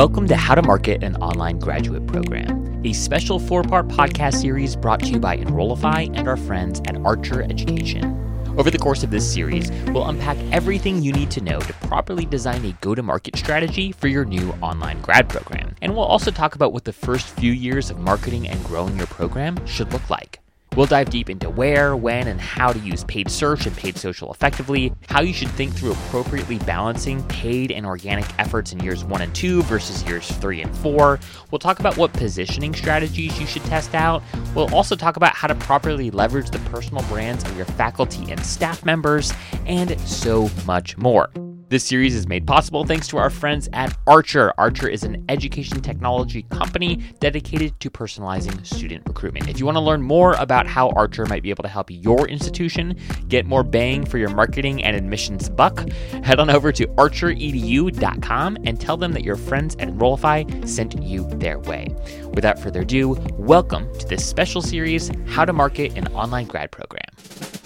Welcome to How to Market an Online Graduate Program, a special four part podcast series brought to you by Enrollify and our friends at Archer Education. Over the course of this series, we'll unpack everything you need to know to properly design a go to market strategy for your new online grad program. And we'll also talk about what the first few years of marketing and growing your program should look like. We'll dive deep into where, when, and how to use paid search and paid social effectively, how you should think through appropriately balancing paid and organic efforts in years one and two versus years three and four. We'll talk about what positioning strategies you should test out. We'll also talk about how to properly leverage the personal brands of your faculty and staff members, and so much more. This series is made possible thanks to our friends at Archer. Archer is an education technology company dedicated to personalizing student recruitment. If you want to learn more about how Archer might be able to help your institution get more bang for your marketing and admissions buck, head on over to archeredu.com and tell them that your friends at Enrollify sent you their way. Without further ado, welcome to this special series How to Market an Online Grad Program.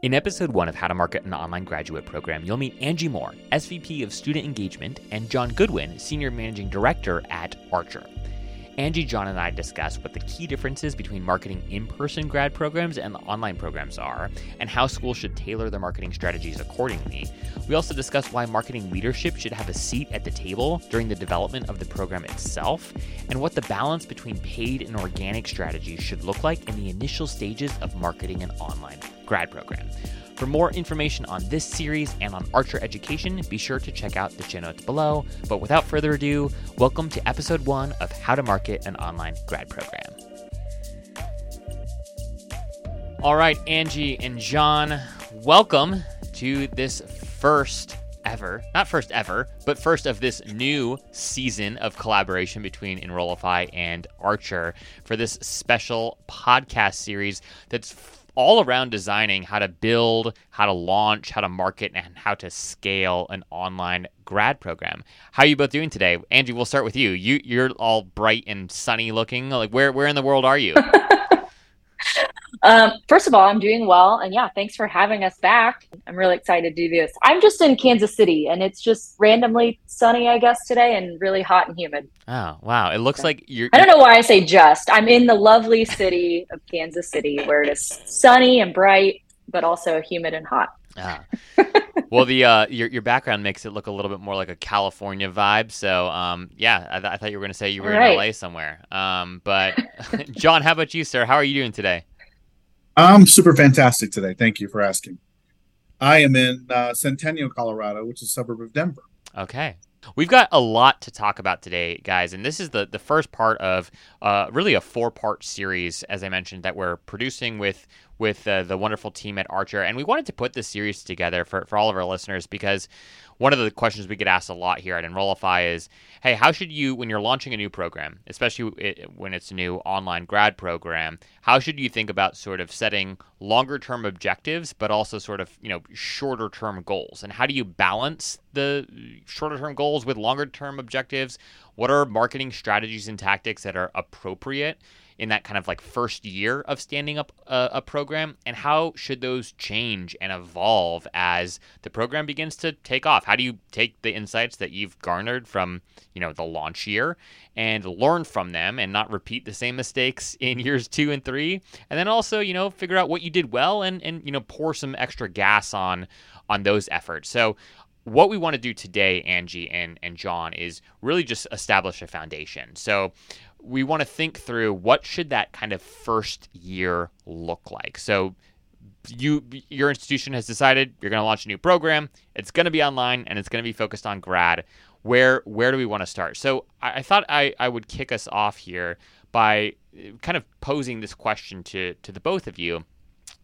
In episode one of How to Market an Online Graduate Program, you'll meet Angie Mohr, SVP of Student Engagement, and John Goodwin, Senior Managing Director at Archer. Angie, John, and I discuss what the key differences between marketing in person grad programs and online programs are, and how schools should tailor their marketing strategies accordingly. We also discuss why marketing leadership should have a seat at the table during the development of the program itself, and what the balance between paid and organic strategies should look like in the initial stages of marketing an online grad program. For more information on this series and on Archer Education, be sure to check out the show notes below. But without further ado, welcome to episode one of How to Market an Online Grad Program. All right, Angie and John, welcome to this first ever, not first ever, but first of this new season of collaboration between Enrollify and Archer for this special podcast series that's all around designing how to build, how to launch, how to market, and how to scale an online grad program. How are you both doing today? Angie, we'll start with you. You you're all bright and sunny looking. Like where where in the world are you? Um, first of all, I'm doing well. And yeah, thanks for having us back. I'm really excited to do this. I'm just in Kansas City and it's just randomly sunny, I guess, today and really hot and humid. Oh, wow. It looks like you're. I don't know why I say just. I'm in the lovely city of Kansas City where it is sunny and bright, but also humid and hot. Ah. well, the uh, your your background makes it look a little bit more like a California vibe. So, um, yeah, I, th- I thought you were going to say you were right. in LA somewhere. Um, but John, how about you, sir? How are you doing today? I'm super fantastic today. Thank you for asking. I am in uh, Centennial, Colorado, which is a suburb of Denver. Okay. We've got a lot to talk about today, guys, and this is the, the first part of uh, really a four part series, as I mentioned, that we're producing with with uh, the wonderful team at Archer. And we wanted to put this series together for, for all of our listeners because one of the questions we get asked a lot here at Enrollify is, hey, how should you, when you're launching a new program, especially when it's a new online grad program, how should you think about sort of setting longer term objectives, but also sort of, you know, shorter term goals? And how do you balance the shorter term goals with longer term objectives? What are marketing strategies and tactics that are appropriate? In that kind of like first year of standing up a, a, program and how should those change and evolve as the program begins to take off? How do you take the insights that you've garnered from you know the launch year and learn from them and not repeat the same mistakes in years two and three? And then also you know figure out what you did well and and you know pour some extra gas on on those efforts. So what we want to do today, Angie and, and John, is really just establish a foundation. So we want to think through what should that kind of first year look like. So you your institution has decided you're going to launch a new program. It's going to be online and it's going to be focused on grad. Where where do we want to start? So I, I thought I, I would kick us off here by uh, kind of posing this question to to the both of you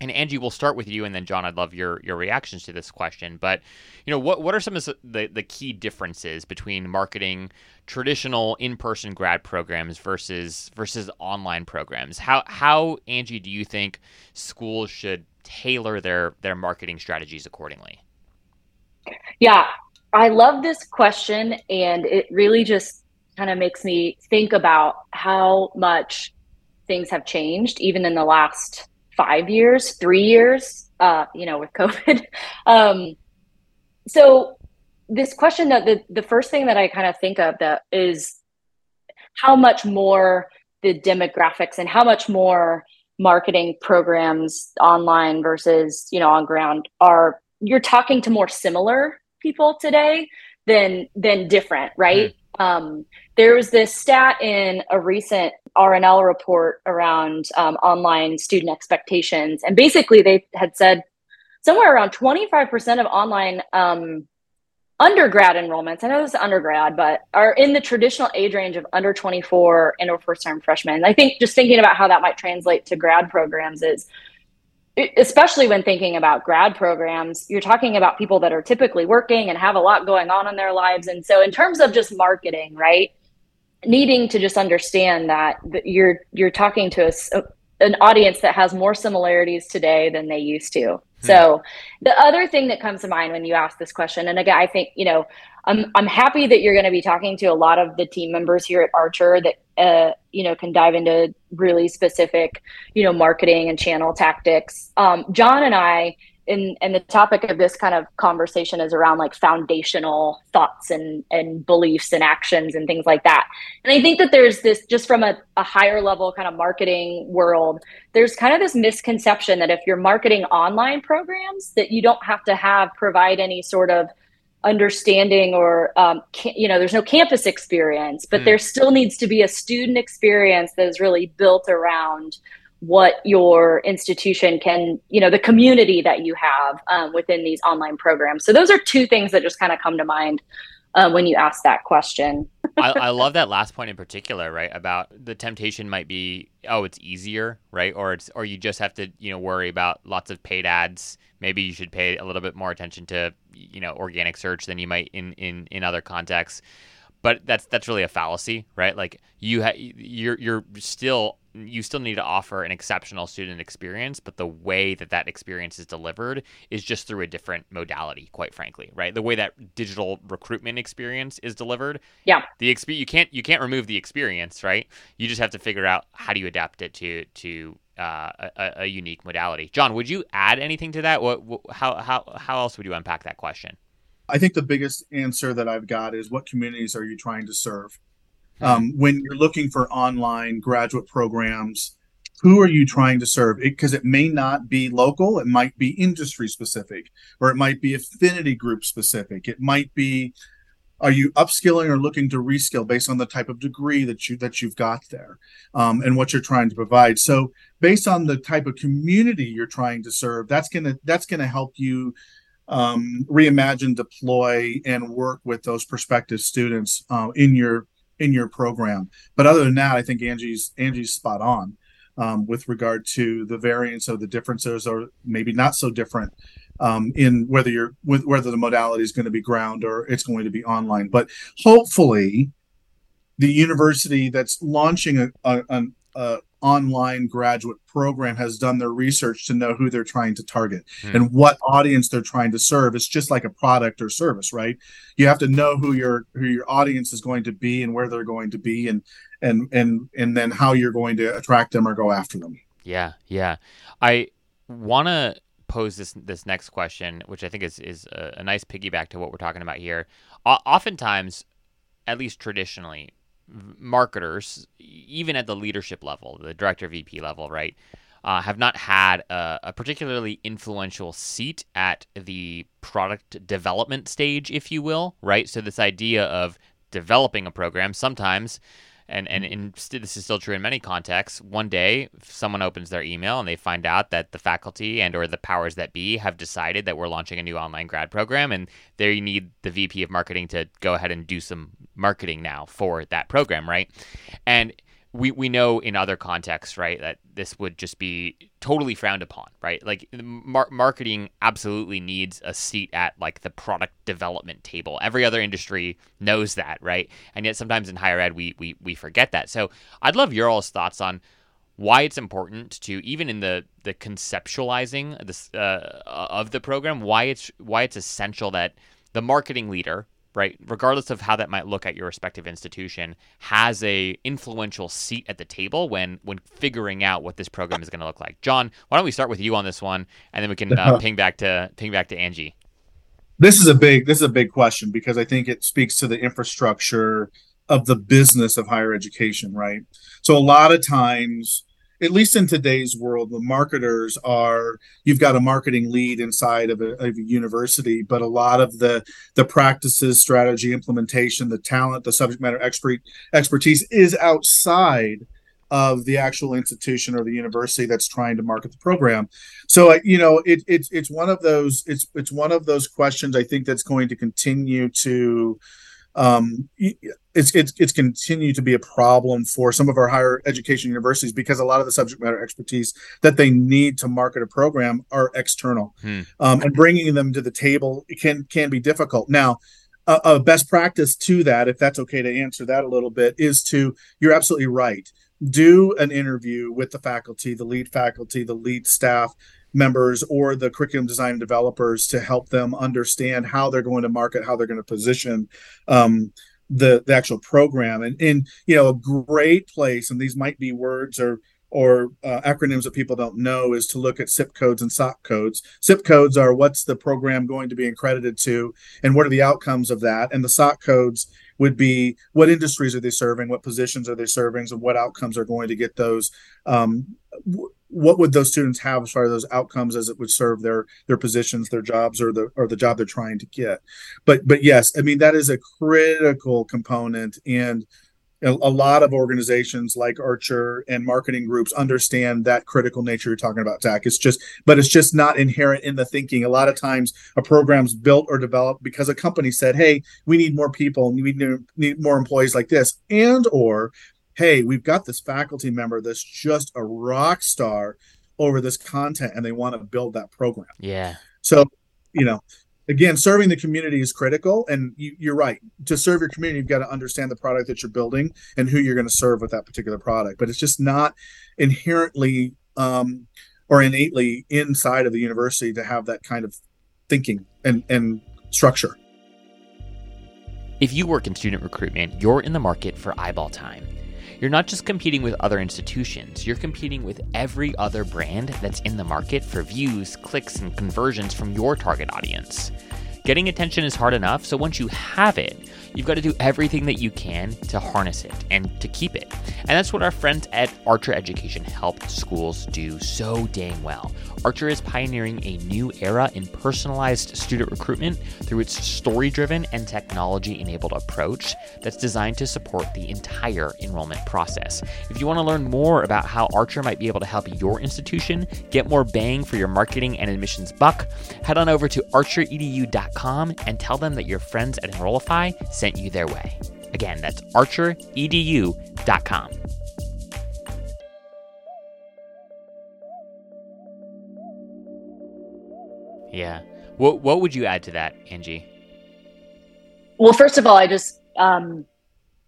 and Angie, we'll start with you, and then John, I'd love your your reactions to this question. But you know, what what are some of the the key differences between marketing traditional in person grad programs versus versus online programs? How how Angie, do you think schools should tailor their their marketing strategies accordingly? Yeah, I love this question, and it really just kind of makes me think about how much things have changed, even in the last five years, three years, uh, you know, with COVID. Um, so this question that the, the first thing that I kind of think of that is how much more the demographics and how much more marketing programs online versus, you know, on ground are you're talking to more similar people today than than different, right? Mm. Um, there was this stat in a recent RNL report around um, online student expectations, and basically they had said somewhere around 25% of online um, undergrad enrollments, I know this is undergrad, but are in the traditional age range of under 24 and or first time freshmen. I think just thinking about how that might translate to grad programs is especially when thinking about grad programs, you're talking about people that are typically working and have a lot going on in their lives. And so in terms of just marketing, right? Needing to just understand that, you're you're talking to a, an audience that has more similarities today than they used to. Hmm. So the other thing that comes to mind when you ask this question, and again, I think, you know, I'm, I'm happy that you're going to be talking to a lot of the team members here at Archer that, uh, you know, can dive into really specific, you know, marketing and channel tactics. Um, John and I, and and the topic of this kind of conversation is around like foundational thoughts and and beliefs and actions and things like that and i think that there's this just from a, a higher level kind of marketing world there's kind of this misconception that if you're marketing online programs that you don't have to have provide any sort of understanding or um, you know there's no campus experience but mm. there still needs to be a student experience that is really built around what your institution can, you know, the community that you have um, within these online programs. So those are two things that just kind of come to mind uh, when you ask that question. I, I, love that last point in particular, right? About the temptation might be, oh, it's easier, right? Or it's, or you just have to, you know, worry about lots of paid ads. Maybe you should pay a little bit more attention to, you know, organic search than you might in in in other contexts. But that's that's really a fallacy, right? Like you ha- you're you're still you still need to offer an exceptional student experience, but the way that that experience is delivered is just through a different modality, quite frankly, right? The way that digital recruitment experience is delivered. Yeah. The exp- you can't you can't remove the experience, right? You just have to figure out how do you adapt it to to uh, a, a, unique modality. John, would you add anything to that? What, what how how how else would you unpack that question? I think the biggest answer that I've got is what communities are you trying to serve? Um, when you're looking for online graduate programs who are you trying to serve? Because it, it, may not be local it might be industry specific or it might be affinity group specific. It might be are you upskilling or looking to reskill based on the type of degree that you that you've got there um, and what you're trying to provide. So based on the type of community you're trying to serve that's gonna that's gonna help you um, reimagine deploy and work with those prospective students uh, in your in your program. But other than that, I think Angie's Angie's spot on um, with regard to the variance of the differences, or maybe not so different um, in whether you're with whether the modality is going to be ground or it's going to be online. But hopefully, the university that's launching a, a, a, a online graduate program has done their research to know who they're trying to target hmm. and what audience they're trying to serve. It's just like a product or service right? You have to know who your who your audience is going to be and where they're going to be and and and and then how you're going to attract them or go after them. Yeah yeah. I want to pose this this next question which i think is is a, a nice piggyback to what we're talking about here. O- oftentimes at least traditionally marketers, even at the leadership level, the director VP level, right, uh, have not had a, a, particularly influential seat at the product development stage, if you will, right? So this idea of developing a program sometimes and and hmm. in, this is still true in many contexts. One day someone opens their email and they find out that the faculty and or the powers that be have decided that we're launching a new online grad program and they need the vp of marketing to go ahead and do some marketing now for that program right? And we, we know in other contexts, right, that this would just be totally frowned upon, right? Like mar- marketing absolutely needs a seat at like the product development table. Every other industry knows that, right? And yet sometimes in higher ed we we we forget that. So I'd love your all's thoughts on why it's important to even in the the conceptualizing this uh, of the program, why it's why it's essential that the marketing leader right, regardless of how that might look at your respective institution, has a influential seat at the table when when figuring out what this program is going to look like. John, why don't we start with you on this one, and then we can uh, ping back to ping back to Angie. This is a big this is a big question because I think it speaks to the infrastructure of the business of higher education, right? So a lot of times at least in today's world, the marketers are you've got a marketing lead inside of a, of a, university, but a lot of the the practices, strategy, implementation, the talent, the subject matter expert expertise is outside of the actual institution or the university that's trying to market the program. So you know, it, it's it's one of those it's it's one of those questions I think that's going to continue to um, it's, it's it's continued to be a problem for some of our higher education universities because a lot of the subject matter expertise that they need to market a program are external, hmm. um, and bringing them to the table can can be difficult. Now, a, a best practice to that, if that's okay to answer that a little bit, is to you're absolutely right. Do an interview with the faculty, the lead faculty, the lead staff, members or the curriculum design developers to help them understand how they're going to market, how they're going to position um, the the actual program. And in you know a great place, and these might be words or or uh, acronyms that people don't know is to look at CIP codes and SOC codes. CIP codes are what's the program going to be accredited to, and what are the outcomes of that. And the SOC codes would be what industries are they serving, what positions are they serving, and what outcomes are going to get those. Um, what would those students have as far as those outcomes as it would serve their their positions their jobs or the or the job they're trying to get but but yes i mean that is a critical component and a, lot of organizations like archer and marketing groups understand that critical nature you're talking about Zach. it's just but it's just not inherent in the thinking a lot of times a program's built or developed because a company said hey we need more people we need, need more employees like this and or hey, we've got this faculty member that's just a rock star over this content and they want to build that program. Yeah. So, you know, again, serving the community is critical. And you, are right. To serve your community, you've got to understand the product that you're building and who you're going to serve with that particular product. But it's just not inherently um, or innately inside of the university to have that kind of thinking and, and structure. If you work in student recruitment, you're in the market for eyeball time. You're not just competing with other institutions, you're competing with every other brand that's in the market for views, clicks, and conversions from your target audience. Getting attention is hard enough, so once you have it, you've got to do everything that you can to harness it and to keep it. And that's what our friends at Archer Education helped schools do so dang well. Archer is pioneering a new era in personalized student recruitment through its story driven and technology enabled approach that's designed to support the entire enrollment process. If you want to learn more about how Archer might be able to help your institution get more bang for your marketing and admissions buck, head on over to archeredu.com and tell them that your friends at Enrollify sent you their way. Again, that's archeredu.com. Yeah. What what would you add to that, Angie? Well, first of all, I just um,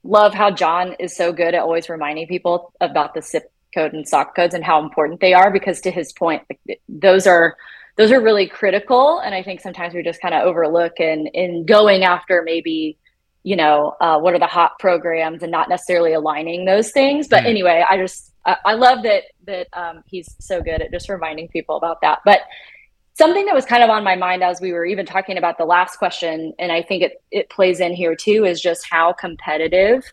love how John is so good at always reminding people about the CIP code and SOC codes and how important they are. Because to his point, like, those are those are really critical, and I think sometimes we just kind of overlook and in going after maybe you know uh, what are the hot programs and not necessarily aligning those things. But mm. anyway, I just I, I love that that um, he's so good at just reminding people about that. But something that was kind of on my mind as we were even talking about the last question and i think it, it plays in here too is just how competitive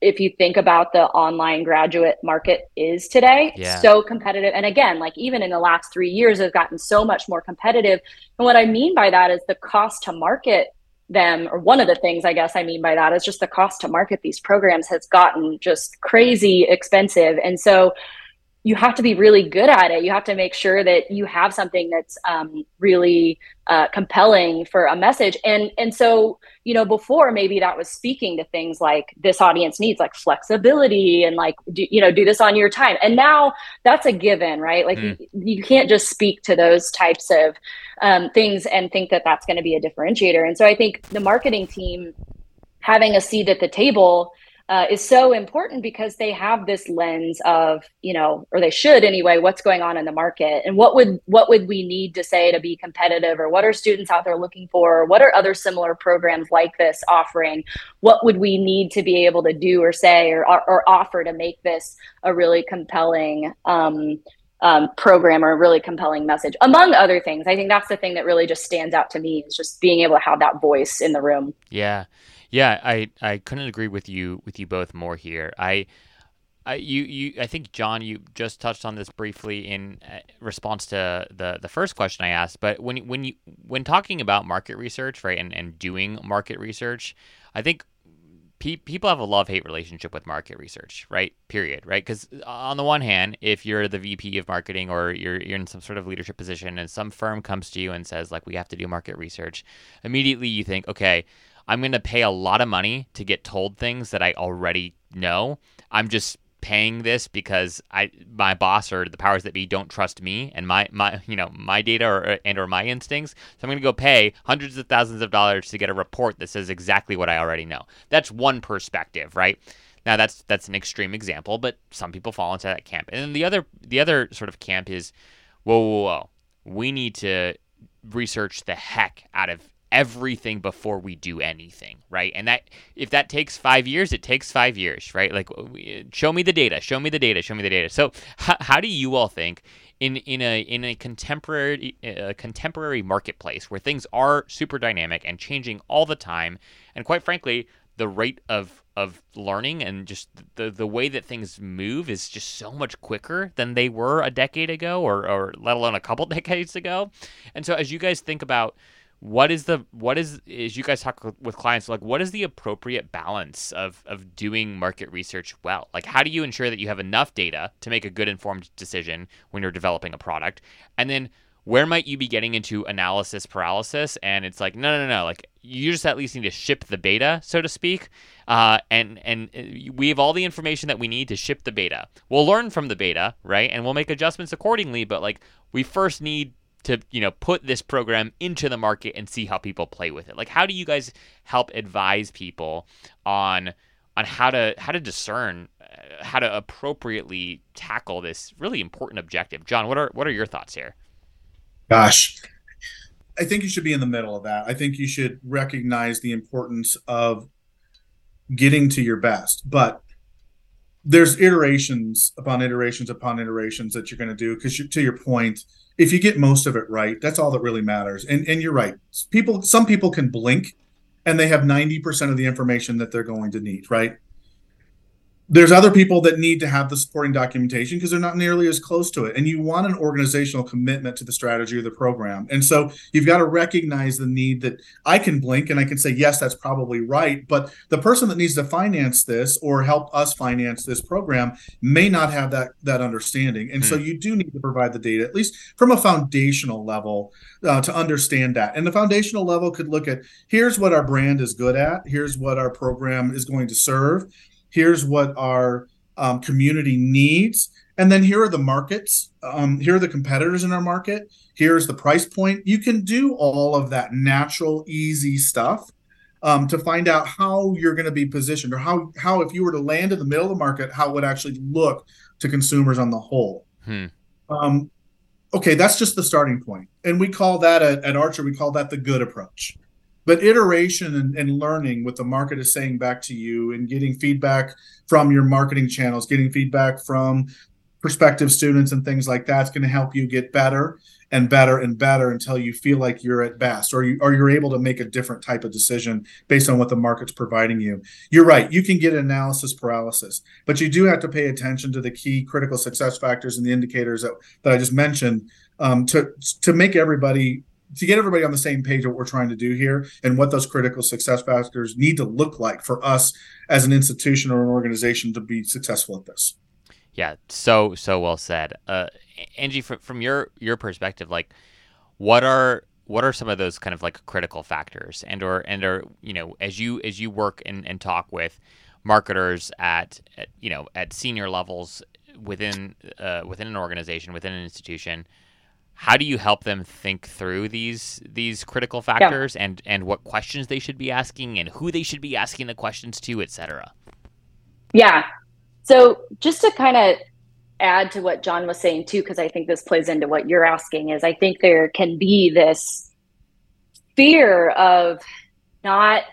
if you think about the online graduate market is today yeah. so competitive. And again like even in the last three years has gotten so much more competitive. And what i mean by that is the cost to market them or one of the things i guess i mean by that is just the cost to market these programs has gotten just crazy expensive. And so you have to be really good at it. You have to make sure that you have something that's um, really uh, compelling for a message. And and so you know before maybe that was speaking to things like this audience needs like flexibility and like do, you know do this on your time. And now that's a given, right? Like mm. you, you, can't just speak to those types of um, things and think that that's going to be a differentiator. And so I think the marketing team having a seat at the table uh, is so important because they have this lens of you know or they should anyway what's going on in the market and what would what would we need to say to be competitive or what are students out there looking for? What are other similar programs like this offering? What would we need to be able to do or say or, or offer to make this a really compelling um, um, program or a really compelling message among other things. I think that's the thing that really just stands out to me is just being able to have that voice in the room. Yeah yeah, I, I couldn't agree with you with you both more here. I, I you you I think John you just touched on this briefly in uh, response to the the first question I asked. But when when you when talking about market research, right, and and doing market research, I think people have a love hate relationship with market research, right? Period, right? Because uh, on the one hand, if you're the VP of marketing or you're, you're in some sort of leadership position and some firm comes to you and says, like, we have to do market research, immediately you think, okay, I'm going to pay a lot of money to get told things that I already know. I'm just paying this because I my boss or the powers that be don't trust me and my my you know my data or and or my instincts. So I'm going to go pay hundreds of thousands of dollars to get a report that says exactly what I already know. That's one perspective, right? Now that's that's an extreme example, but some people fall into that camp. And then the other the other sort of camp is, whoa, whoa, whoa. We need to research the heck out of everything before we do anything, right? And that if that takes 5 years, it takes 5 years, right? Like show me the data, show me the data, show me the data. So how, how do you all think in in a in a contemporary a contemporary marketplace where things are super dynamic and changing all the time and quite frankly, the rate of of learning and just the the way that things move is just so much quicker than they were a decade ago or or let alone a couple decades ago. And so as you guys think about what is the what is as you guys talk with clients like what is the appropriate balance of of doing market research well? Like how do you ensure that you have enough data to make a good informed decision when you're developing a product? And then where might you be getting into analysis paralysis? And it's like no no no no, like you just at least need to ship the beta so to speak. Uh, and and uh, we have all the information that we need to ship the beta. We'll learn from the beta right? And we'll make adjustments accordingly. But like we first need to you know put this program into the market and see how people play with it. Like how do you guys help advise people on on how to how to discern uh, how to appropriately tackle this really important objective? John what are what are your thoughts here? Gosh. I think you should be in the middle of that. I think you should recognize the importance of getting to your best. But there's iterations upon iterations upon iterations that you're going to do because to your point if you get most of it right, that's all that really matters. And and you're right. People some people can blink and they have 90% of the information that they're going to need, right? There's other people that need to have the supporting documentation because they're not nearly as close to it. And you want an organizational commitment to the strategy of the program. And so you've got to recognize the need that i can blink and i can say yes that's probably right. But the person that needs to finance this or help us finance this program may not have that that understanding. And hmm. so you do need to provide the data at least from a foundational level uh, to understand that. And the foundational level could look at here's what our brand is good at. Here's what our program is going to serve here's what our um, community needs. And then here are the markets um, here are the competitors in our market. Here's the price point. You can do all of that natural easy stuff um, to find out how you're going to be positioned or how how if you were to land in the middle of the market how it would actually look to consumers on the whole. Hmm. um, okay that's just the starting point. And we call that at, at archer we call that the good approach but iteration and, and, learning what the market is saying back to you and getting feedback from your marketing channels getting feedback from prospective students and things like that's going to help you get better and better and better until you feel like you're at best or you or you're able to make a different type of decision based on what the market's providing you. You're right you can get analysis paralysis but you do have to pay attention to the key critical success factors and the indicators that, that i just mentioned um, to to make everybody to get everybody on the same page of what we're trying to do here and what those critical success factors need to look like for us as an institution or an organization to be successful at this. Yeah, so so well said, uh, Angie. From, from your your perspective, like, what are what are some of those kind of like critical factors, and or and or you know, as you as you work and, and talk with marketers at, at you know at senior levels within uh, within an organization within an institution how do you help them think through these these critical factors yeah. and and what questions they should be asking and who they should be asking the questions to, etc. Yeah. So just to kind of add to what John was saying too, because I think this plays into what you're asking, is I think there can be this fear of not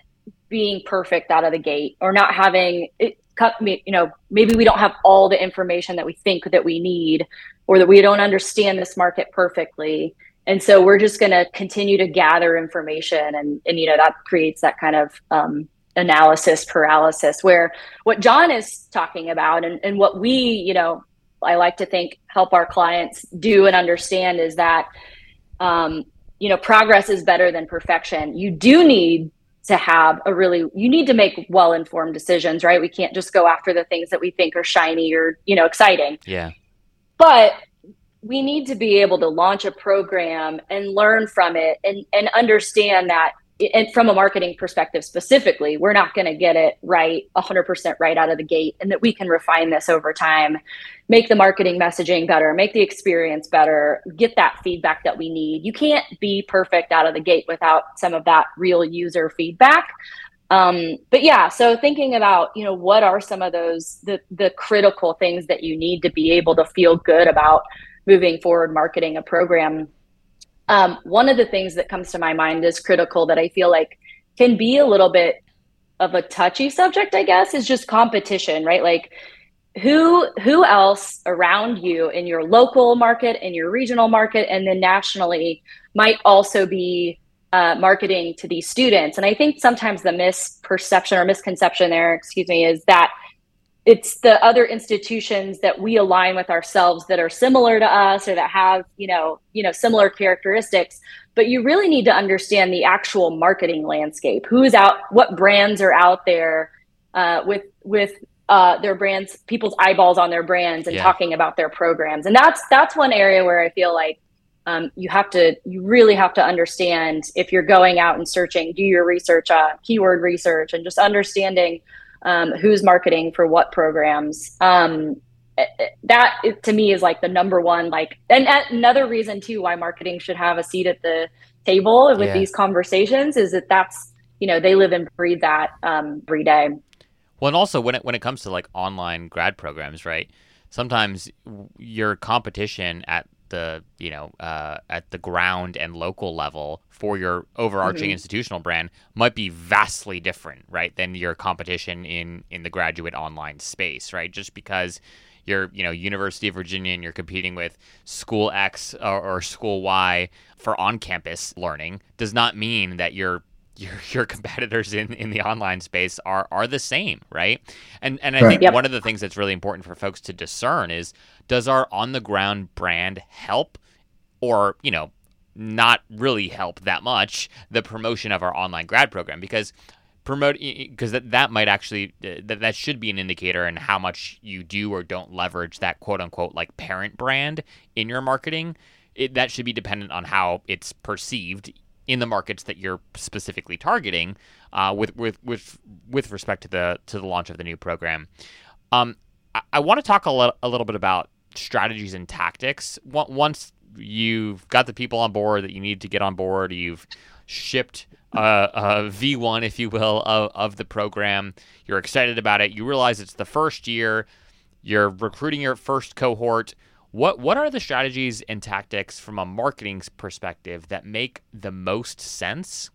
being perfect out of the gate or not having it you know maybe we don't have all the information that we think that we need or that we don't understand this market perfectly. And so we're just going to continue to gather information and and you know that creates that kind of um, analysis paralysis where what john is talking about and, and what we you know i like to think help our clients do and understand is that um, you know progress is better than perfection. You do need to have a really you need to make well informed decisions right? We can't just go after the things that we think are shiny or you know exciting. Yeah. But we need to be able to launch a program and learn from it and and understand that and from a marketing perspective specifically, we're not going to get it right 100% right out of the gate, and that we can refine this over time, make the marketing messaging better, make the experience better, get that feedback that we need. You can't be perfect out of the gate without some of that real user feedback. Um, but yeah, so thinking about you know what are some of those the the critical things that you need to be able to feel good about moving forward marketing a program um, one of the things that comes to my mind is critical that I feel like can be a little bit of a touchy subject, I guess, is just competition, right? Like who who else around you in your local market, in your regional market, and then nationally might also be uh, marketing to these students. And I think sometimes the misperception or misconception there, excuse me, is that it's the other institutions that we align with ourselves that are similar to us or that have you know you know similar characteristics. But you really need to understand the actual marketing landscape. Who's out what brands are out there uh, with with uh, their brands people's eyeballs on their brands and yeah. talking about their programs. And that's that's one area where i feel like um, you have to you really have to understand if you're going out and searching do your research uh, keyword research and just understanding um, who's marketing for what programs. Um, eh, eh, that to me is like the number one like and another reason too why marketing should have a seat at the table with yeah. these conversations is that that's you know they live and breathe that um, every day well and also when it when it comes to like online grad programs right sometimes your competition at the you know uh, at the ground and local level for your overarching mm-hmm. institutional brand might be vastly different, right, than your competition in in the graduate online space, right? Just because you're you know University of Virginia and you're competing with school X or, or school Y for on-campus learning does not mean that you're your your competitors in, in the online space are are the same, right? And and I right. think yep. one of the things that's really important for folks to discern is does our on the ground brand help or, you know, not really help that much the promotion of our online grad program because promote because that, that might actually uh, that, that should be an indicator in how much you do or don't leverage that quote unquote like parent brand in your marketing it, that should be dependent on how it's perceived in the markets that you're specifically targeting uh, with, with with with respect to the to the launch of the new program. Um, I, I want to talk a, lo- a little bit about strategies and tactics. Once you've got the people on board that you need to get on board, you've shipped uh, a V1, if you will, of, of the program. You're excited about it. You realize it's the first year. You're recruiting your first cohort. What what are the strategies and tactics from a marketing perspective that make the most sense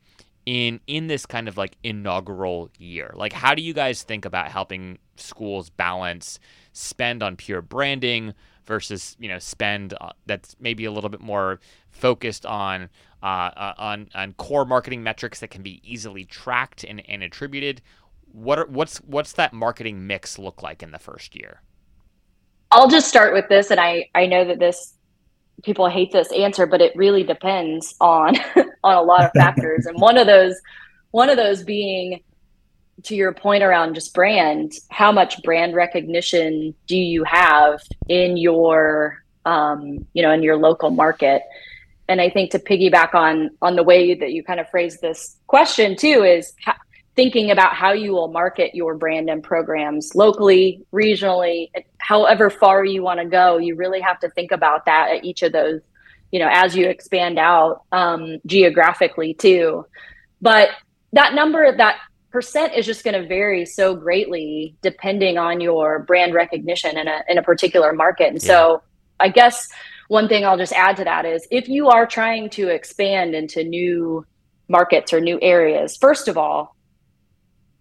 in in this kind of like inaugural year? Like how do you guys think about helping schools balance spend on pure branding versus, you know, spend uh, that's maybe a little bit more focused on uh, uh, on on core marketing metrics that can be easily tracked and, and attributed? What are, what's what's that marketing mix look like in the first year? I'll just start with this, and I I know that this people hate this answer, but it really depends on on a lot of factors, and one of those one of those being to your point around just brand, how much brand recognition do you have in your um, you know in your local market? And I think to piggyback on on the way that you kind of phrased this question too is thinking about how you will market your brand and programs locally, regionally, however far you want to go. You really have to think about that at each of those, you know, as you expand out um, geographically too. But that number, that percent is just going to vary so greatly depending on your brand recognition in a in a particular market. And yeah. so I guess one thing I'll just add to that is if you are trying to expand into new markets or new areas, first of all,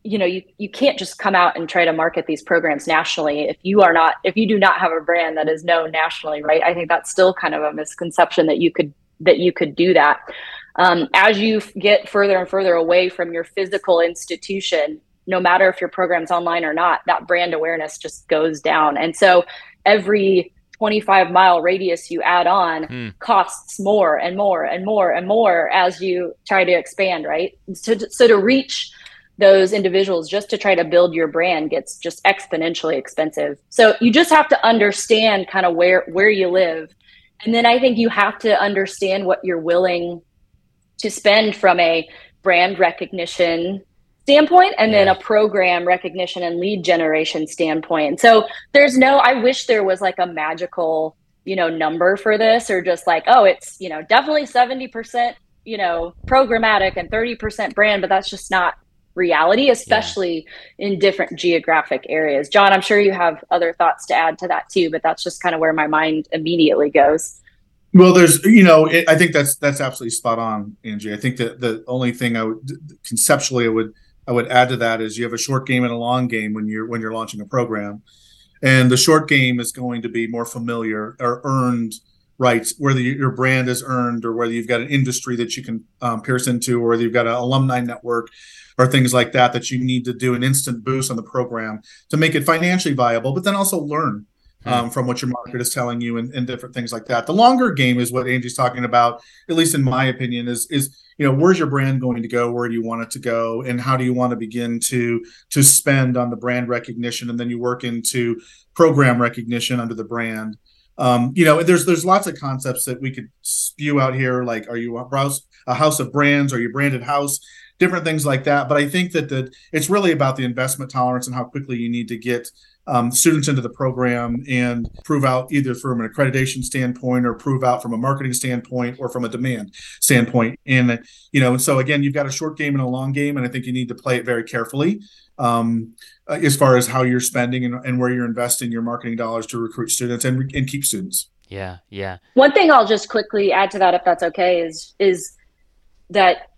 you know, you, you can't just come out and try to market these programs nationally if you are not if you do not have a brand that is known nationally, right? I think that's still kind of a misconception that you could that you could do that. Um, as you get further and further away from your physical institution, no matter if your program's online or not, that brand awareness just goes down. And so every 25 mile radius you add on mm. costs more and more and more and more as you try to expand, right? So, so to reach those individuals just to try to build your brand gets just exponentially expensive. So you just have to understand kind of where where you live. And then I think you have to understand what you're willing to spend from a brand recognition standpoint and then a program recognition and lead generation standpoint. So there's no, I wish there was like a magical, you know, number for this or just like, oh, it's, you know, definitely 70%, you know, programmatic and 30% brand, but that's just not reality, especially yeah. in different geographic areas. John, I'm sure you have other thoughts to add to that too, but that's just kind of where my mind immediately goes. Well, there's, you know, it, I think that's that's absolutely spot on, Angie. I think that the only thing I would conceptually I would I would add to that is you have a short game and a long game when you're when you're launching a program, and the short game is going to be more familiar or earned rights, whether your brand is earned or whether you've got an industry that you can um, pierce into, or whether you've got an alumni network or things like that that you need to do an instant boost on the program to make it financially viable, but then also learn Hmm. um, from what your market is telling you and, and, different things like that. The longer game is what Angie's talking about, at least in my opinion, is is you know where's your brand going to go? Where do you want it to go? And how do you want to begin to to spend on the brand recognition? And then you work into program recognition under the brand. Um, you know, there's there's lots of concepts that we could spew out here. Like, are you a house a house of brands? Are you branded house? Different things like that. But I think that the it's really about the investment tolerance and how quickly you need to get um, students into the program and prove out either from an accreditation standpoint or prove out from a marketing standpoint or from a demand standpoint. And, you know, so again, you've got a short game and a long game, and I think you need to play it very carefully um, as far as how you're spending and, and where you're investing your marketing dollars to recruit students and, and keep students. Yeah, yeah. One thing I'll just quickly add to that, if that's okay, is is that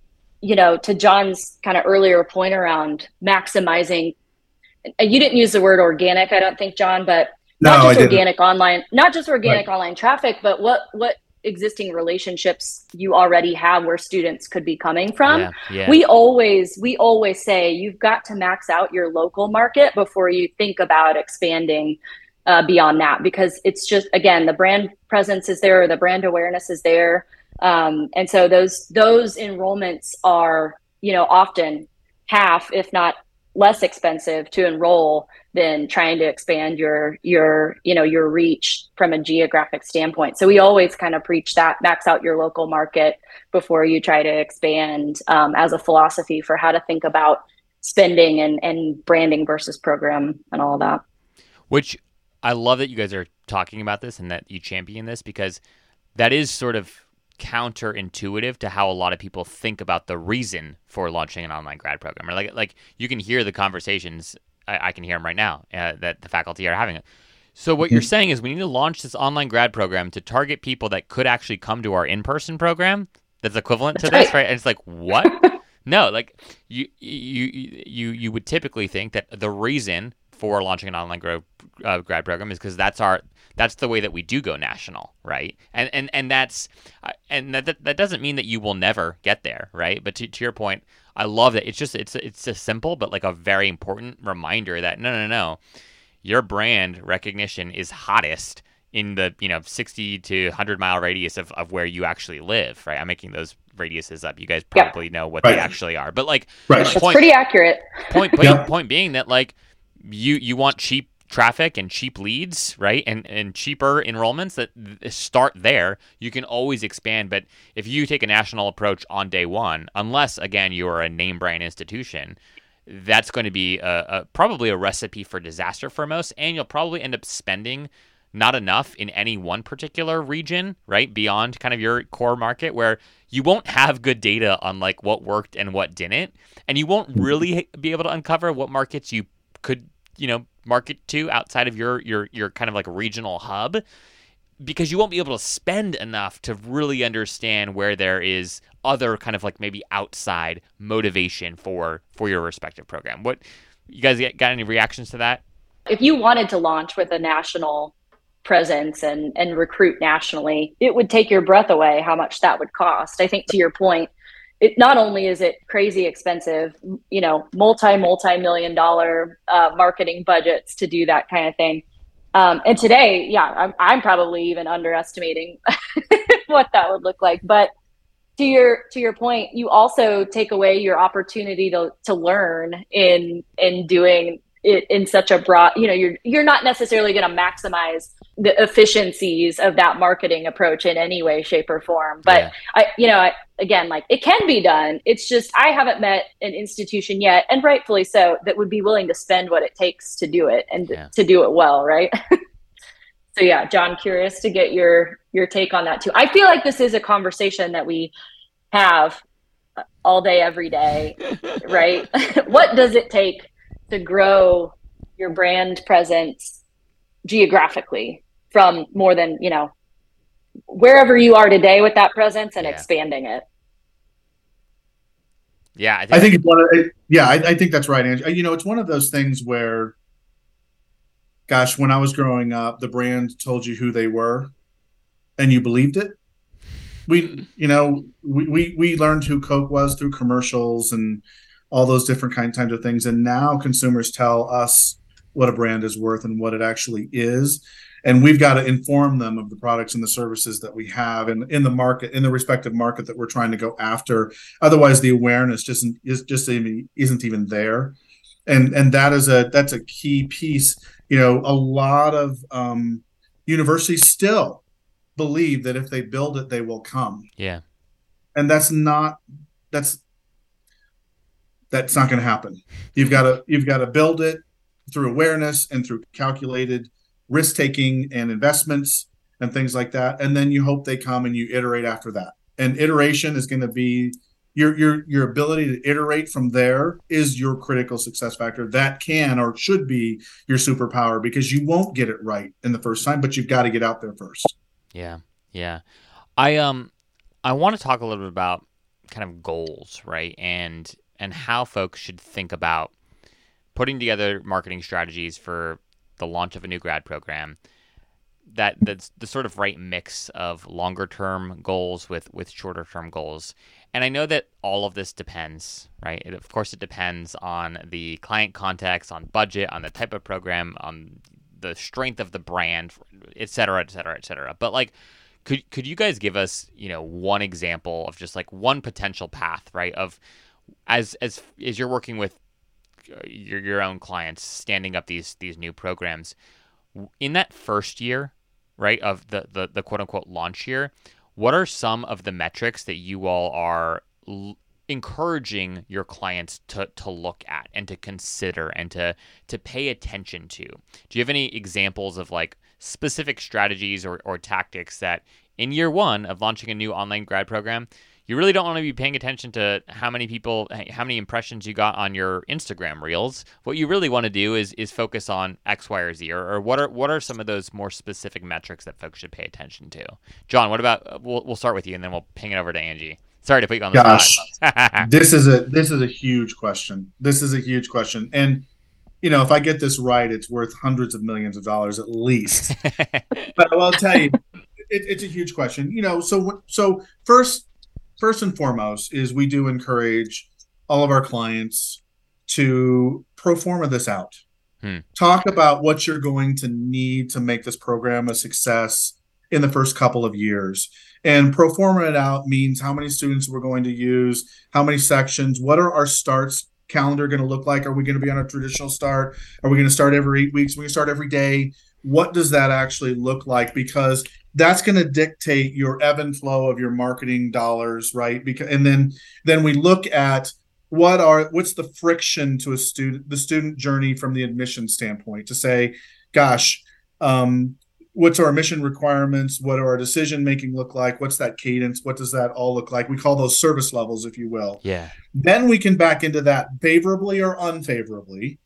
you know to John's kind of earlier point around maximizing you didn't use the word organic, I don't think, John, but not no, just organic online, not just organic right. online traffic, but what what existing relationships you already have where students could be coming from. Yeah, yeah. We always we always say you've got to max out your local market before you think about expanding uh, beyond that because it's just again the brand presence is there, the brand awareness is there, um, and so those those enrollments are you know often half if not less expensive to enroll than trying to expand your your you know your reach from a geographic standpoint. So we always kind of preach that max out your local market before you try to expand um, as a philosophy for how to think about spending and, and branding versus program and all that. Which i love that you guys are talking about this and that you champion this because that is sort of counterintuitive to how a lot of people think about the reason for launching an online grad program. Or like like you can hear the conversations. I, I can hear them right now uh, that the faculty are having. So what you're mm-hmm. saying is we need to launch this online grad program to target people that could actually come to our in-person program that's equivalent to this, right? And it's like what? no, like you you you you would typically think that the reason for launching an online grad, uh, grad program is because that's our that's the way that we do go national, right? And and and that's uh, and that that doesn't mean that you will never get there, right? But to, to your point, I love that it's just it's it's a simple but like a very important reminder that no no no, your brand recognition is hottest in the you know 60 to 100 mile radius of, of where you actually live right i'm making those radiuses up you guys probably yeah. know what right. they actually are but like right. point, it's pretty accurate point point, yeah. point being that like you you want cheap traffic and cheap leads, right? And and cheaper enrollments that start there. You can always expand, but if you take a national approach on day one, unless again you are a name brand institution, that's going to be a, a, probably a recipe for disaster for most, and you'll probably end up spending not enough in any one particular region, right? Beyond kind of your core market where you won't have good data on like what worked and what didn't. And you won't really be able to uncover what markets you could, you know, market to outside of your your your kind of like regional hub because you won't be able to spend enough to really understand where there is other kind of like maybe outside motivation for for your respective program. What you guys got any reactions to that? If you wanted to launch with a national presence and and recruit nationally, it would take your breath away how much that would cost. I think to your point, it not only is it crazy expensive, you know, multi multi million dollar uh, marketing budgets to do that kind of thing. Um, and today, yeah, I'm, I'm probably even underestimating what that would look like. But to your to your point, you also take away your opportunity to to learn in in doing it in such a broad. You know, you're you're not necessarily going to maximize the efficiencies of that marketing approach in any way shape or form but yeah. i you know I, again like it can be done. It's just i haven't met an institution yet and rightfully so that would be willing to spend what it takes to do it and yeah. to do it well right? So yeah john curious to get your your take on that too. I feel like this is a conversation that we have all day every day right? What does it take to grow your brand presence geographically from more than you know wherever you are today with that presence and yeah. expanding it. Yeah, I think, I think it's one of, yeah, I, I, think that's right, Angie. You know, it's one of those things where, gosh, when I was growing up, the brand told you who they were, and you believed it. We, you know, we we, we learned who Coke was through commercials and all those different kind kinds of things, and now consumers tell us what a brand is worth and what it actually is and we've got to inform them of the products and the services that we have in, in the market in the respective market that we're trying to go after. Otherwise the awareness just is just even isn't even there. And and that is a that's a key piece. You know a lot of um, universities still believe that if they build it they will come. Yeah. And that's not that's that's not going to happen. You've got to you've got to build it through awareness and through calculated risk taking and investments and things like that. And then you hope they come and you iterate after that. And iteration is going to be your your your ability to iterate from there is your critical success factor. That can or should be your superpower because you won't get it right in the first time, but you've got to get out there first. Yeah. Yeah. I um I want to talk a little bit about kind of goals, right? And and how folks should think about putting together marketing strategies for the launch of a new grad program that that's the sort of right mix of longer term goals with with shorter term goals. And i know that all of this depends right? It, of course it depends on the client context on budget on the type of program on the strength of the brand et cetera et cetera et cetera. But like could could you guys give us you know one example of just like one potential path right of as as as you're working with Uh, your your own clients standing up these these new programs in that first year, right, of the the, the quote unquote launch year. What are some of the metrics that you all are l- encouraging your clients to, to look at and to consider and to to pay attention to? Do you have any examples of like specific strategies or, or tactics that in year one of launching a new online grad program you really don't want to be paying attention to how many people, how many impressions you got on your Instagram reels. What you really want to do is is focus on X, Y, or Z, or, or what are what are some of those more specific metrics that folks should pay attention to? John, what about? Uh, we'll we'll start with you, and then we'll ping it over to Angie. Sorry to put you on the Gosh, spot. this is a this is a huge question. This is a huge question, and you know, if I get this right, it's worth hundreds of millions of dollars at least. but I'll tell you, it, it's a huge question. You know, so so first first and foremost is we do encourage all of our clients to pro forma this out. Hmm. Talk about what you're going to need to make this program a success in the first couple of years. And pro forma it out means how many students we're going to use, how many sections, what are our starts calendar going to look like? Are we going to be on a traditional start? Are we going to start every eight weeks? Are we going to start every day? What does that actually look like? Because that's going to dictate your ebb and flow of your marketing dollars right? Because and then then we look at what are what's the friction to a student the student journey from the admission standpoint to say gosh um, what's our mission requirements? What are our decision making look like? What's that cadence? What does that all look like? We call those service levels if you will. Yeah. Then we can back into that favorably or unfavorably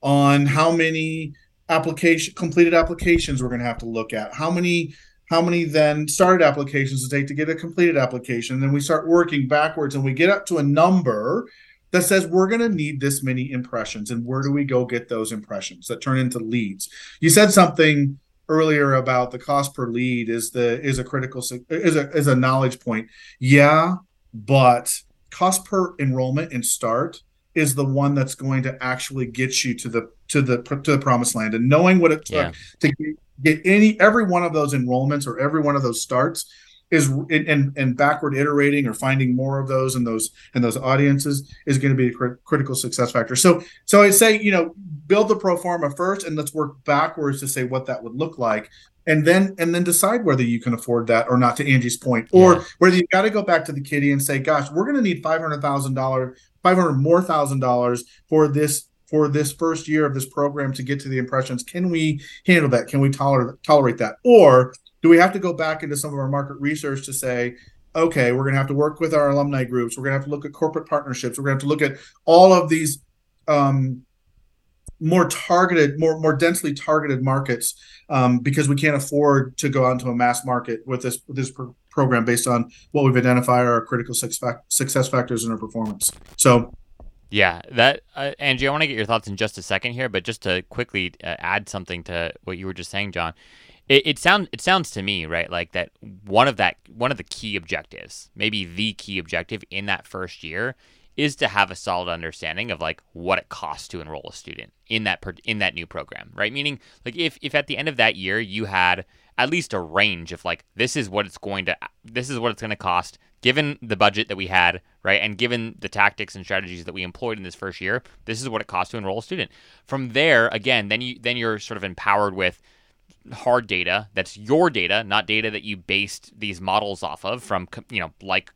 on how many application completed applications we're going to have to look at how many how many then started applications to take to get a completed application and then we start working backwards and we get up to a number that says we're going to need this many impressions and where do we go get those impressions that turn into leads you said something earlier about the cost per lead is the is a critical is a is a knowledge point. Yeah, but cost per enrollment and start is the one that's going to actually get you to the to the to the promised land and knowing what it took yeah. to get, get any every one of those enrollments or every one of those starts is and and backward iterating or finding more of those and those and those audiences is going to be a cr- critical success factor. So so I say you know build the pro forma first and let's work backwards to say what that would look like and then and then decide whether you can afford that or not to Angie's point or yeah. whether you got to go back to the kitty and say gosh we're going to need $500,000 500 more thousand dollars for this for this first year of this program to get to the impressions can we handle that can we tolerate tolerate that or do we have to go back into some of our market research to say okay we're going to have to work with our alumni groups we're going to have to look at corporate partnerships we're going to have to look at all of these um, more targeted, more more densely targeted markets um, because we can't afford to go out into a mass market with this with this pro- program based on what we've identified are our critical success factors in our performance. So. Yeah, that uh, Angie, I want to get your thoughts in just a second here, but just to quickly uh, add something to what you were just saying, John, it, it sounds it sounds to me right like that one of that one of the key objectives, maybe the key objective in that first year, is to have a solid understanding of like what it costs to enroll a student in that in that new program, right? Meaning like if if at the end of that year you had at least a range of like this is what it's going to this is what it's going to cost given the budget that we had, right? And given the tactics and strategies that we employed in this first year, this is what it costs to enroll a student. From there, again, then you then you're sort of empowered with hard data that's your data not data that you based these models off of from you know like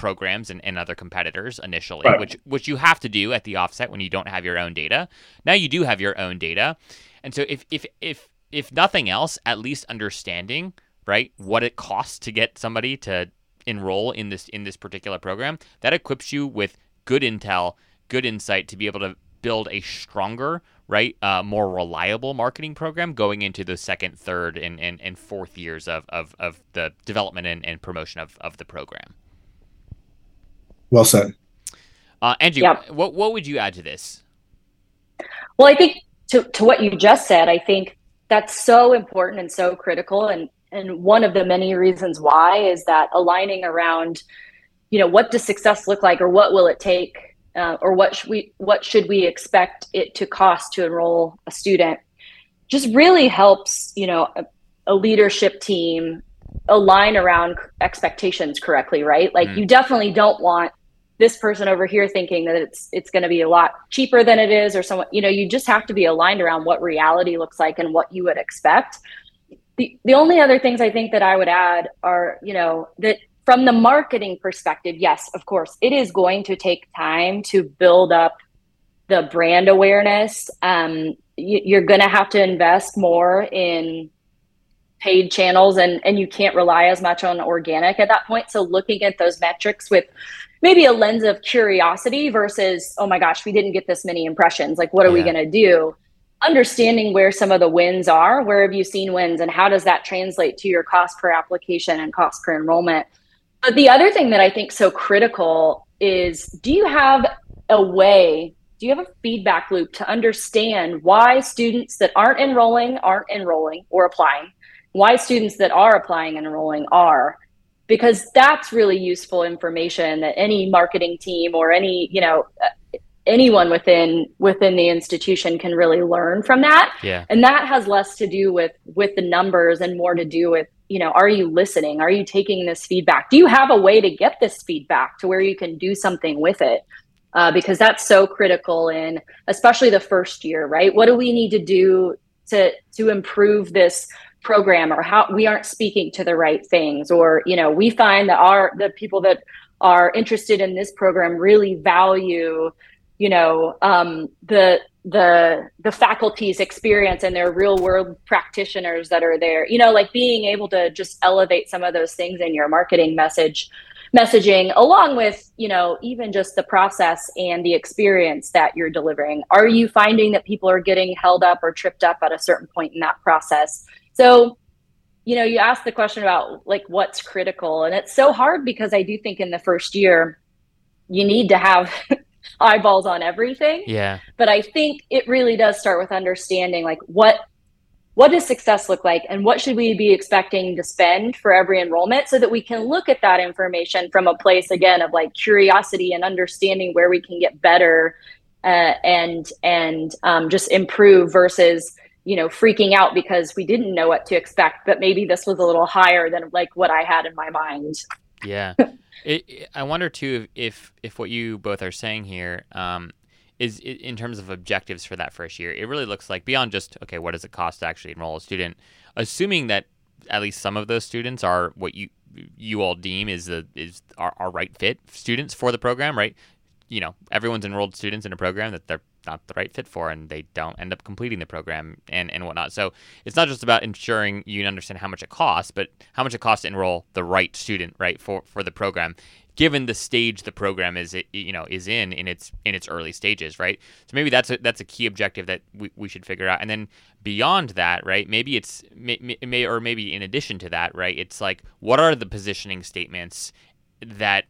programs and, and other competitors initially, right. which which you have to do at the offset when you don't have your own data. Now you do have your own data, and so if if if if nothing else, at least understanding right what it costs to get somebody to enroll in this in this particular program that equips you with good intel, good insight to be able to build a stronger right uh, more reliable marketing program going into the second third and, and, and fourth years of, of, of the development and, and promotion of, of the program well said. Uh, Angie, yeah. what what would you add to this? Well, I think to to what you just said, I think that's so important and so critical, and and one of the many reasons why is that aligning around, you know, what does success look like, or what will it take, uh, or what should we what should we expect it to cost to enroll a student, just really helps you know a, a leadership team align around expectations correctly, right? Like mm. you definitely don't want this person over here thinking that it's it's going to be a lot cheaper than it is or someone you know you just have to be aligned around what reality looks like and what you would expect. The the only other things i think that i would add are you know that from the marketing perspective yes of course it is going to take time to build up the brand awareness. Um, you, you're going to have to invest more in paid channels and and you can't rely as much on organic at that point. So looking at those metrics with maybe a lens of curiosity versus oh my gosh we didn't get this many impressions. Like what are yeah. we going to do? Understanding where some of the wins are. Where have you seen wins and how does that translate to your cost per application and cost per enrollment? But the other thing that i think so critical is do you have a way do you have a feedback loop to understand why students that aren't enrolling aren't enrolling or applying? Why students that are applying and enrolling are because that's really useful information that any marketing team or any you know anyone within within the institution can really learn from that. Yeah. And that has less to do with with the numbers and more to do with you know are you listening? Are you taking this feedback? Do you have a way to get this feedback to where you can do something with it? Uh, because that's so critical in especially the first year right? What do we need to do to to improve this program or how we aren't speaking to the right things or you know we find that our the people that are interested in this program really value you know um, the the the faculty's experience and their real world practitioners that are there. You know like being able to just elevate some of those things in your marketing message messaging along with you know even just the process and the experience that you're delivering. Are you finding that people are getting held up or tripped up at a certain point in that process so you know you asked the question about like what's critical and it's so hard because i do think in the first year you need to have eyeballs on everything. Yeah. But I think it really does start with understanding like what what does success look like and what should we be expecting to spend for every enrollment so that we can look at that information from a place again of like curiosity and understanding where we can get better uh, and and um, just improve versus you know freaking out because we didn't know what to expect but maybe this was a little higher than like what i had in my mind yeah It, it, I wonder too if if what you both are saying here um, is in terms of objectives for that first year. It really looks like beyond just okay, what does it cost to actually enroll a student? Assuming that at least some of those students are what you you all deem is the is our, our right fit students for the program, right? You know, everyone's enrolled students in a program that they're not the right fit for and they don't end up completing the program and, and whatnot. So it's not just about ensuring you understand how much it costs, but how much it costs to enroll the right student, right, for, for the program, given the stage the program is you know is in in its in its early stages, right? So maybe that's a that's a key objective that we, we should figure out. And then beyond that, right? Maybe it's may, may or maybe in addition to that, right? It's like what are the positioning statements that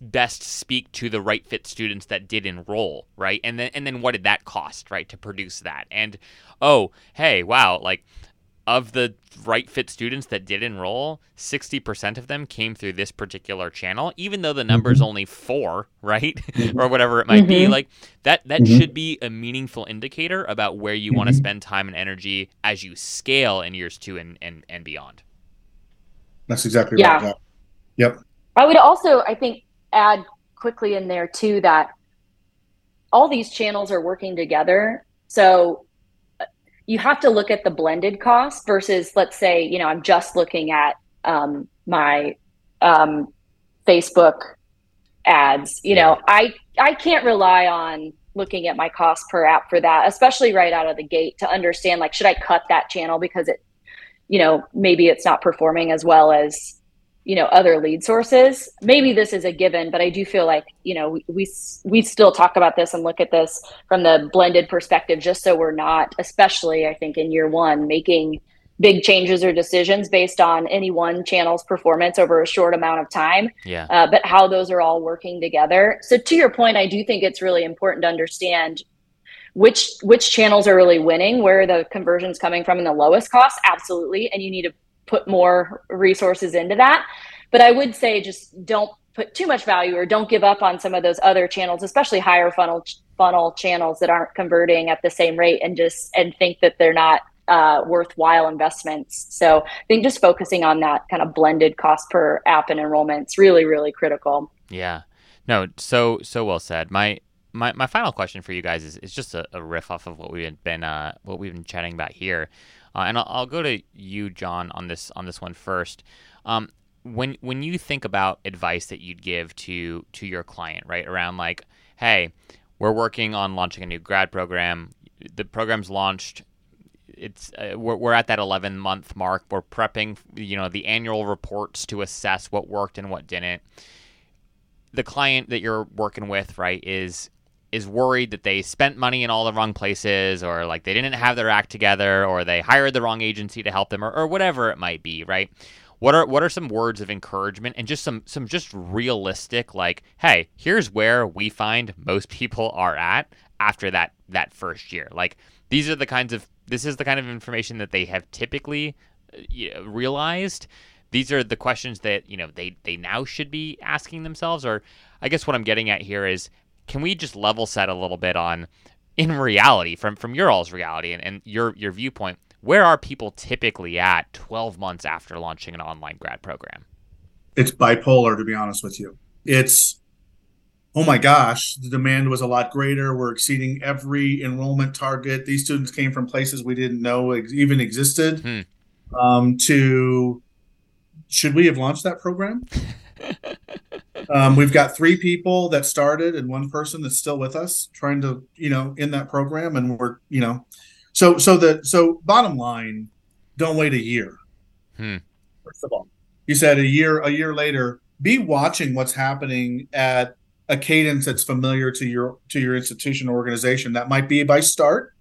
best speak to the right fit students that did enroll, right? And then and then what did that cost, right, to produce that? And oh, hey, wow, like of the right fit students that did enroll, 60% of them came through this particular channel, even though the number is mm-hmm. only four, right? Mm-hmm. or whatever it might mm-hmm. be. Like that that mm-hmm. should be a meaningful indicator about where you mm-hmm. want to spend time and energy as you scale in years two and, and, and beyond. That's exactly yeah. right. Yep. I would also, I think, add quickly in there too that all these channels are working together. So uh, you have to look at the blended cost versus, let's say, you know, I'm just looking at um, my um, Facebook ads. You know, I I can't rely on looking at my cost per app for that, especially right out of the gate to understand like should I cut that channel because it, you know, maybe it's not performing as well as you know other lead sources. Maybe this is a given but i do feel like you know we, we we still talk about this and look at this from the blended perspective just so we're not especially i think in year one making big changes or decisions based on any one channel's performance over a short amount of time. Yeah. Uh, but how those are all working together. So to your point i do think it's really important to understand which which channels are really winning where are the conversions coming from in the lowest cost absolutely. And you need to put more resources into that. But I would say just don't put too much value or don't give up on some of those other channels, especially higher funnel funnel channels that aren't converting at the same rate and just and think that they're not uh, worthwhile investments. So I think just focusing on that kind of blended cost per app and enrollment is really, really critical. Yeah. No, so so well said. My my, my final question for you guys is, is just a, a riff off of what we've been uh, what we've been chatting about here. Uh, and I'll, I'll, go to you, John, on this on this one first. Um, when when you think about advice that you'd give to to your client, right, around like, hey, we're working on launching a new grad program. The program's launched. It's uh, we're, we're at that 11 month mark. We're prepping, you know, the annual reports to assess what worked and what didn't. The client that you're working with, right, is is worried that they spent money in all the wrong places or like they didn't have their act together or they hired the wrong agency to help them or, or whatever it might be, right? What are what are some words of encouragement and just some some just realistic like, hey, here's where we find most people are at after that that first year. Like these are the kinds of this is the kind of information that they have typically uh, realized these are the questions that you know they they now should be asking themselves or i guess what i'm getting at here is can we just level set a little bit on in reality from from your all's reality and, and your your viewpoint where are people typically at 12 months after launching an online grad program? It's bipolar to be honest with you. It's oh my gosh the demand was a lot greater. We're exceeding every enrollment target. These students came from places we didn't know ex- even existed hmm. um, to should we have launched that program Um, we've got three people that started and one person that's still with us trying to, you know, in that program. And we're, you know, so, so the, so bottom line, don't wait a year. Hmm. First of all, you said a year, a year later, be watching what's happening at a cadence that's familiar to your, to your institution or organization. That might be by start,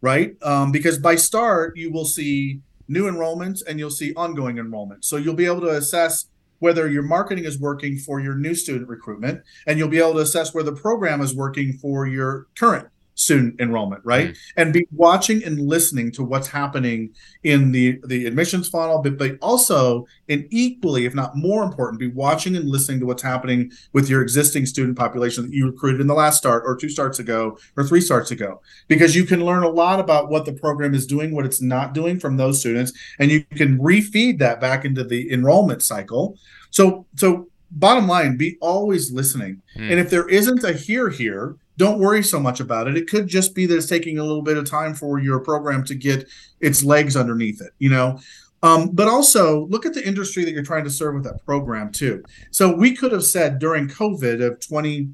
right? Um, because by start, you will see new enrollments and you'll see ongoing enrollments. So you'll be able to assess whether your marketing is working for your new student recruitment and you'll be able to assess where the program is working for your current student enrollment, right? Mm. And be watching and listening to what's happening in the the admissions funnel, but but also and equally, if not more important, be watching and listening to what's happening with your existing student population that you recruited in the last start or two starts ago or three starts ago. Because you can learn a lot about what the program is doing, what it's not doing from those students, and you can refeed that back into the enrollment cycle. So so bottom line, be always listening. Mm. And if there isn't a here here, don't worry so much about it. It could just be that it's taking a little bit of time for your program to get its legs underneath it, you know. Um, but also look at the industry that you're trying to serve with that program too. So we could have said during COVID of 20,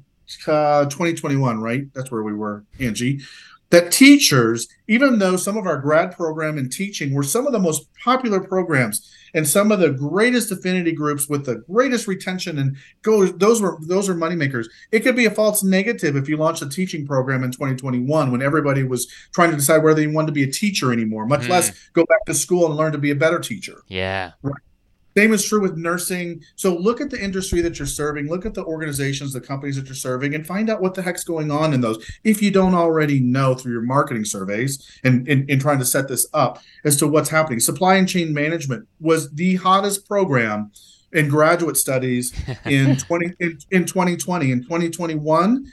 uh, 2021, right? That's where we were, Angie that teachers, even though some of our grad program and teaching were some of the most popular programs and some of the greatest affinity groups with the greatest retention and go those were those are moneymakers. It could be a false negative if you launched a teaching program in 2021 when everybody was trying to decide whether they wanted to be a teacher anymore, much mm. less go back to school and learn to be a better teacher. Yeah. Right. Same is true with nursing. So look at the industry that you're serving, look at the organizations, the companies that you're serving, and find out what the heck's going on in those. If you don't already know through your marketing surveys and in, in trying to set this up as to what's happening. Supply and chain management was the hottest program in graduate studies in 20 in, in 2020 and 2021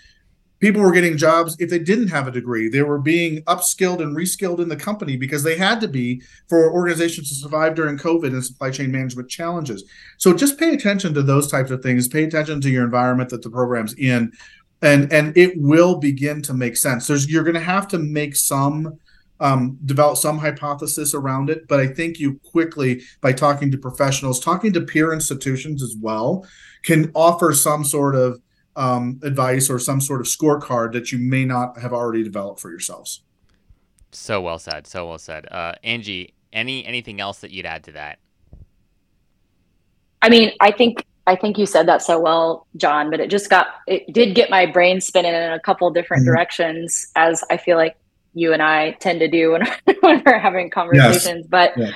people were getting jobs if they didn't have a degree. They were being upskilled and reskilled in the company because they had to be for organizations to survive during COVID and supply chain management challenges. So just pay attention to those types of things. Pay attention to your environment that the program's in, and and it will begin to make sense. There's you're going to have to make some. Um, develop some hypothesis around it, but I think you quickly, by talking to professionals, talking to peer institutions as well, can offer some sort of um, advice or some sort of scorecard that you may not have already developed for yourselves. So well said. So well said. Uh, Angie, any anything else that you'd add to that? I mean, I think I think you said that so well, John. But it just got it did get my brain spinning in a couple different mm-hmm. directions, as I feel like you and I tend to do when, when we're having conversations. Yes. But yeah.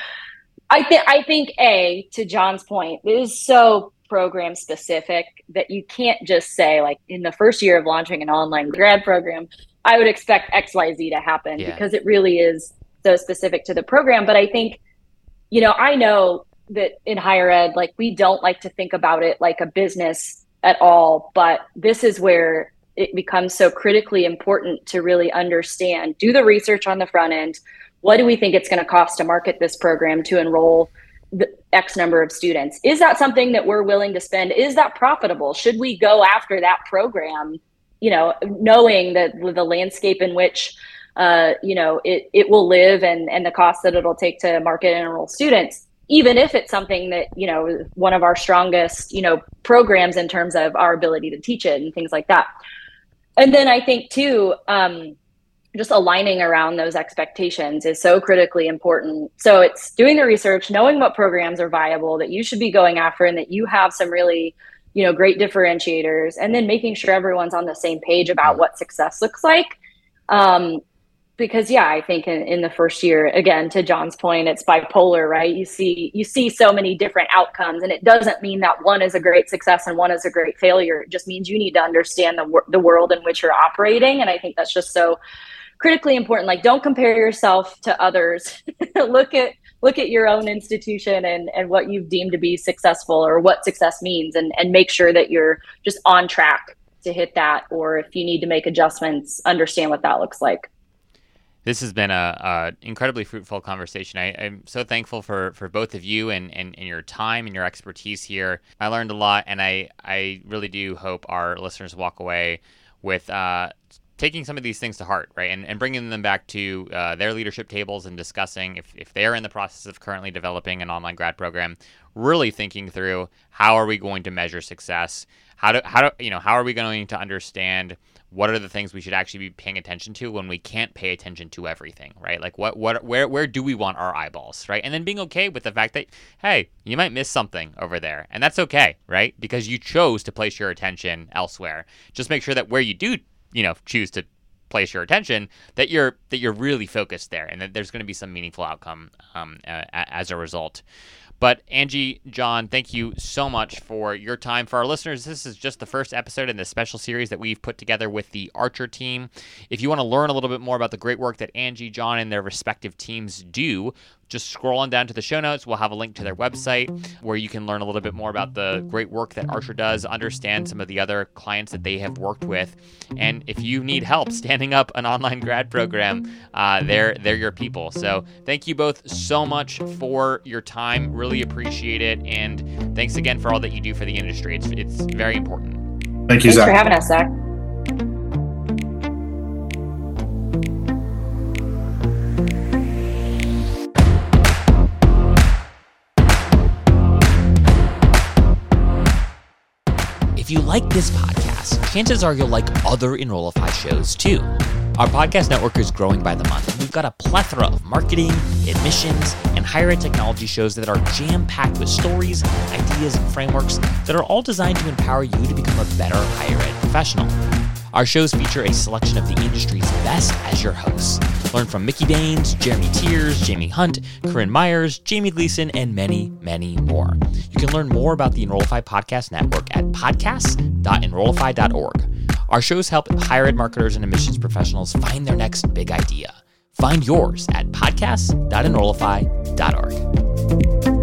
I think I think a to John's point, it is so program specific that you can't just say like in the first year of launching an online grad program i would expect xyz to happen yeah. because it really is so specific to the program but i think you know i know that in higher ed like we don't like to think about it like a business at all but this is where it becomes so critically important to really understand do the research on the front end what do we think it's going to cost to market this program to enroll the X number of students. Is that something that we're willing to spend? Is that profitable? Should we go after that program? You know, knowing that the landscape in which uh, you know it it will live and and the cost that it'll take to market and enroll students, even if it's something that you know one of our strongest you know programs in terms of our ability to teach it and things like that. And then I think too. Um, just aligning around those expectations is so critically important. So it's doing the research, knowing what programs are viable that you should be going after and that you have some really, you know, great differentiators and then making sure everyone's on the same page about what success looks like. Um, because yeah, I think in, in the first year, again, to John's point, it's bipolar, right? You see, you see so many different outcomes and it doesn't mean that one is a great success and one is a great failure. It just means you need to understand the, the world in which you're operating. And I think that's just so critically important like don't compare yourself to others look at look at your own institution and and what you've deemed to be successful or what success means and and make sure that you're just on track to hit that or if you need to make adjustments understand what that looks like this has been a, a incredibly fruitful conversation. I, am so thankful for, for both of you and, and, and, your time and your expertise here. I learned a lot, and I, I really do hope our listeners walk away with uh, taking some of these things to heart, right, and, and bringing them back to uh, their leadership tables and discussing if, if they're in the process of currently developing an online grad program, really thinking through how are we going to measure success, how do how do you know how are we going to understand what are the things we should actually be paying attention to when we can't pay attention to everything, right? Like what what where where do we want our eyeballs, right? And then being okay with the fact that hey, you might miss something over there, and that's okay, right? Because you chose to place your attention elsewhere. Just make sure that where you do, you know, choose to place your attention that you're that you're really focused there and that there's going to be some meaningful outcome um, uh, as a result but Angie, John, thank you so much for your time. For our listeners, this is just the first episode in this special series that we've put together with the Archer team. If you want to learn a little bit more about the great work that Angie, John, and their respective teams do, just scroll on down to the show notes. We'll have a link to their website where you can learn a little bit more about the great work that Archer does, understand some of the other clients that they have worked with, and if you need help standing up an online grad program, uh, they're they're your people. So thank you both so much for your time. Really appreciate it, and thanks again for all that you do for the industry. It's it's very important. Thank you, Thanks Zach. for having us, Zach. Like this podcast, chances are you'll like other Enrollify shows too. Our podcast network is growing by the month. We've got a plethora of marketing, admissions, and higher ed technology shows that are jam packed with stories, ideas, and frameworks that are all designed to empower you to become a better higher ed professional. Our shows feature a selection of the industry's best as your hosts. Learn from Mickey Baines, Jeremy Tears, Jaime Hunt, Corinne Myers, Jamie Gleason, and many, many more. You can learn more about the Enrollify Podcast Network at podcasts.enrollify.org. Our shows help higher ed marketers and admissions professionals find their next big idea. Find yours at podcasts.enrollify.org.